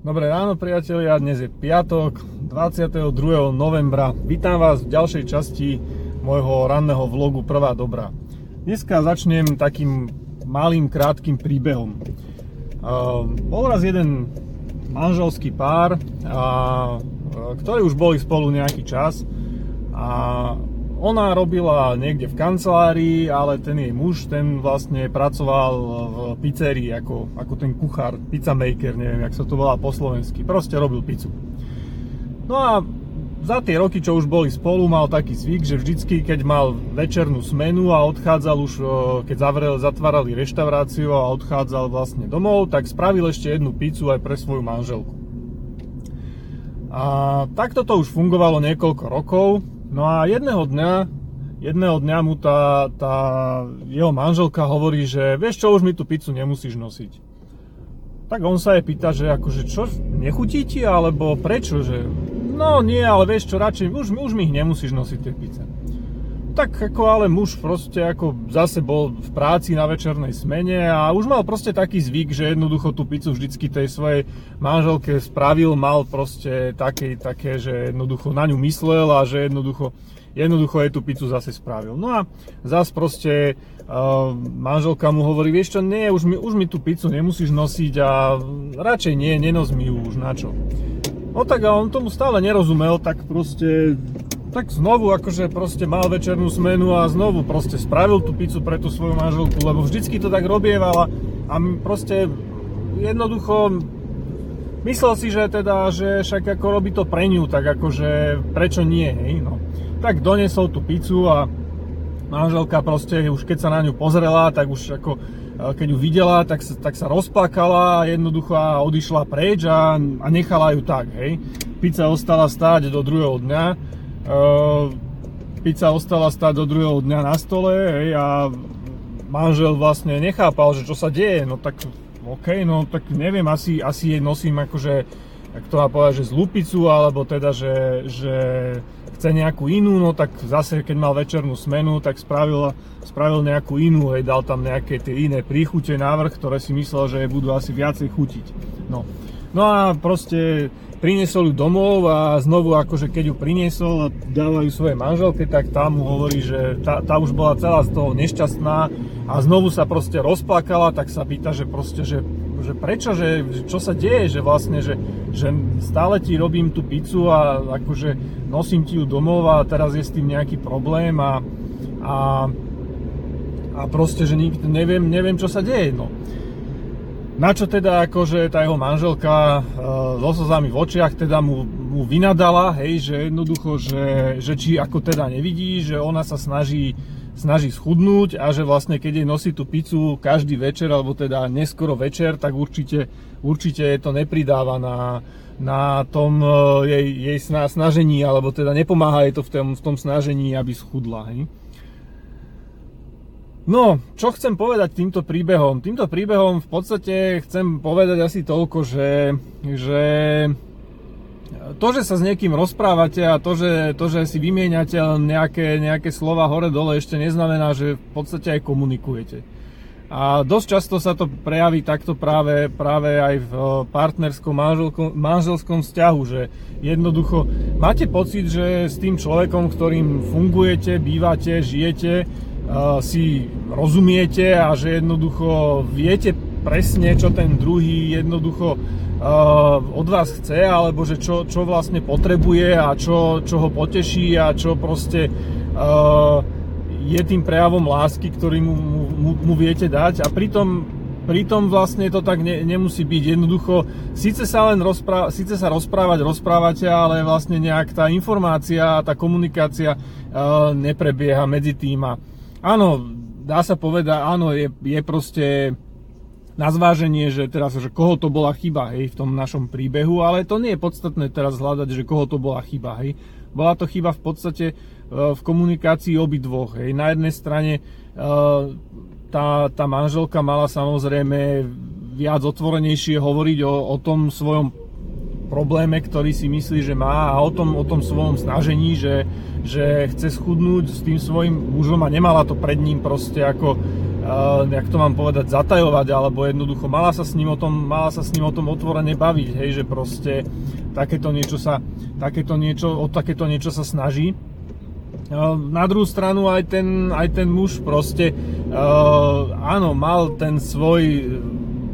Dobré ráno priatelia, dnes je piatok 22. novembra. Vítam vás v ďalšej časti môjho ranného vlogu Prvá dobrá. Dneska začnem takým malým krátkým príbehom. Uh, bol raz jeden manželský pár, a, ktorí už boli spolu nejaký čas a ona robila niekde v kancelárii, ale ten jej muž, ten vlastne pracoval v pizzerii ako, ako ten kuchár, pizza maker, neviem, jak sa to volá po slovensky. Proste robil pizzu. No a za tie roky, čo už boli spolu, mal taký zvyk, že vždycky, keď mal večernú smenu a odchádzal už, keď zavrel, zatvárali reštauráciu a odchádzal vlastne domov, tak spravil ešte jednu pizzu aj pre svoju manželku. A takto to už fungovalo niekoľko rokov, No a jedného dňa, jedného dňa mu tá, tá jeho manželka hovorí, že vieš čo, už mi tú pizzu nemusíš nosiť. Tak on sa jej pýta, že akože čo, nechutí ti, alebo prečo, že no nie, ale vieš čo, radšej, už, už mi ich nemusíš nosiť tie pizze. Tak ako ale muž proste ako zase bol v práci na večernej smene a už mal proste taký zvyk, že jednoducho tú pizzu vždycky tej svojej manželke spravil, mal proste také, také, že jednoducho na ňu myslel a že jednoducho, jednoducho jej tú pizzu zase spravil. No a zase proste uh, manželka mu hovorí, vieš čo, nie, už mi, už mi tú pizzu nemusíš nosiť a radšej nie, nenos mi ju už, na čo. No tak a on tomu stále nerozumel, tak proste tak znovu akože proste mal večernú smenu a znovu proste spravil tú pizzu pre tú svoju manželku, lebo vždycky to tak robievala a proste jednoducho myslel si, že teda, že však ako robí to pre ňu, tak akože prečo nie, hej, no. Tak donesol tú pizzu a manželka proste už keď sa na ňu pozrela, tak už ako e, keď ju videla, tak sa, tak sa rozplakala a jednoducho odišla preč a, a nechala ju tak, hej. Pizza ostala stáť do druhého dňa pizza ostala stáť do druhého dňa na stole hej, a manžel vlastne nechápal, že čo sa deje, no tak OK, no tak neviem, asi, asi jej nosím akože, ak to má povedať, že zlú pizzu, alebo teda, že, že chce nejakú inú, no tak zase keď mal večernú smenu, tak spravil, spravil nejakú inú, hej, dal tam nejaké tie iné príchute, návrh, ktoré si myslel, že budú asi viacej chutiť. No, no a proste priniesol ju domov a znovu akože keď ju priniesol a dávajú svojej manželke, tak tá mu hovorí, že tá, tá už bola celá z toho nešťastná a znovu sa proste rozplakala, tak sa pýta, že proste, že, že prečo, že, čo sa deje, že vlastne, že, že stále ti robím tú pizzu a akože nosím ti ju domov a teraz je s tým nejaký problém a, a, a proste, že nikto, neviem, neviem, čo sa deje, no. Na čo teda akože tá jeho manželka e, so slzami v očiach teda mu, mu vynadala, hej, že jednoducho, že, že či ako teda nevidí, že ona sa snaží, snaží schudnúť a že vlastne keď jej nosí tú pizzu každý večer, alebo teda neskoro večer, tak určite, určite to nepridáva na, na tom e, jej, jej snažení, alebo teda nepomáha jej to v tom, v tom snažení, aby schudla, hej. No, čo chcem povedať týmto príbehom? Týmto príbehom v podstate chcem povedať asi toľko, že, že to, že sa s niekým rozprávate a to, že, to, že si vymieňate nejaké, nejaké slova hore-dole, ešte neznamená, že v podstate aj komunikujete. A dosť často sa to prejaví takto práve, práve aj v partnerskom manželskom vzťahu, že jednoducho máte pocit, že s tým človekom, ktorým fungujete, bývate, žijete, si rozumiete a že jednoducho viete presne, čo ten druhý jednoducho od vás chce, alebo že čo, čo vlastne potrebuje a čo, čo ho poteší a čo proste je tým prejavom lásky, ktorý mu, mu, mu viete dať a pritom, pritom vlastne to tak ne, nemusí byť. Jednoducho, síce sa len rozpráva, síce sa rozprávať, rozprávate, ale vlastne nejak tá informácia, tá komunikácia neprebieha medzi tým a áno, dá sa povedať, áno, je, je proste na zváženie, že teraz, že koho to bola chyba, hej, v tom našom príbehu, ale to nie je podstatné teraz hľadať, že koho to bola chyba, hej. Bola to chyba v podstate e, v komunikácii obidvoch, hej. Na jednej strane e, tá, tá manželka mala samozrejme viac otvorenejšie hovoriť o, o tom svojom probléme, ktorý si myslí, že má a o tom, o tom svojom snažení, že, že chce schudnúť s tým svojim mužom a nemala to pred ním proste ako uh, jak to mám povedať, zatajovať, alebo jednoducho mala sa s ním o tom, mala sa s ním o tom otvorene baviť, hej, že proste takéto niečo sa, takéto niečo, o takéto niečo sa snaží. Uh, na druhú stranu aj ten, aj ten muž proste, uh, áno, mal ten svoj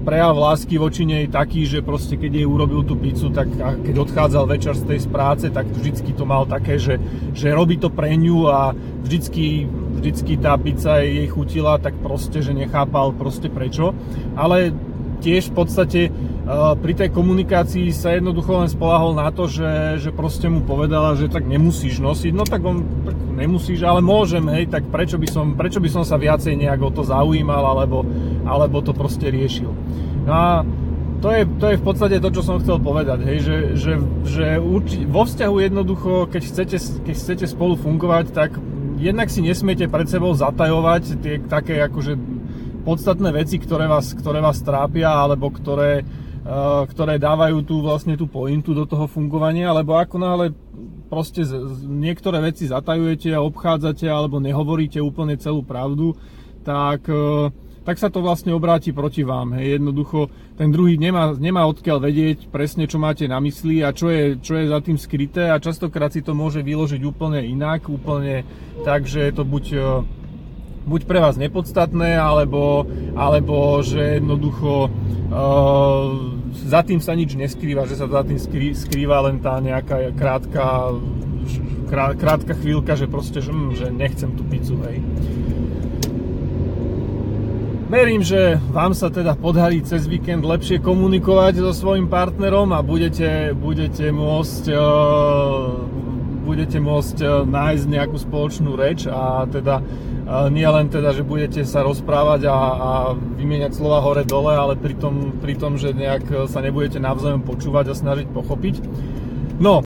prejav lásky voči nej taký, že proste keď jej urobil tú pizzu, tak a keď odchádzal večer z tej práce, tak vždycky to mal také, že, že robí to pre ňu a vždycky, vždycky tá pizza jej chutila, tak proste, že nechápal proste prečo. Ale tiež v podstate pri tej komunikácii sa jednoducho len spolahol na to, že, že proste mu povedala, že tak nemusíš nosiť, no tak on tak nemusíš, ale môžem, hej, tak prečo by som, prečo by som sa viacej nejak o to zaujímal, alebo, alebo to proste riešil. No a to je, to je v podstate to, čo som chcel povedať, hej, že, že, že urči, vo vzťahu jednoducho, keď chcete, keď chcete spolu fungovať, tak jednak si nesmiete pred sebou zatajovať tie také akože podstatné veci, ktoré vás, ktoré vás trápia, alebo ktoré, ktoré dávajú tú vlastne tú pointu do toho fungovania, alebo ako náhle proste niektoré veci zatajujete a obchádzate, alebo nehovoríte úplne celú pravdu, tak uh, tak sa to vlastne obráti proti vám. Hej. Jednoducho ten druhý nemá, nemá odkiaľ vedieť presne, čo máte na mysli a čo je, čo je za tým skryté a častokrát si to môže vyložiť úplne inak, úplne tak, že je to buď, e, buď pre vás nepodstatné, alebo, alebo že jednoducho uh, za tým sa nič neskrýva, že sa za tým skrýva len tá nejaká krátka, krátka chvíľka, že proste, že, hm, že nechcem tú pizzu, hej. Verím, že vám sa teda podarí cez víkend lepšie komunikovať so svojím partnerom a budete, budete môcť uh, budete môcť uh, nájsť nejakú spoločnú reč a teda nie len teda, že budete sa rozprávať a, a vymieňať slova hore-dole, ale pri tom, pri tom, že nejak sa nebudete navzájom počúvať a snažiť pochopiť. No,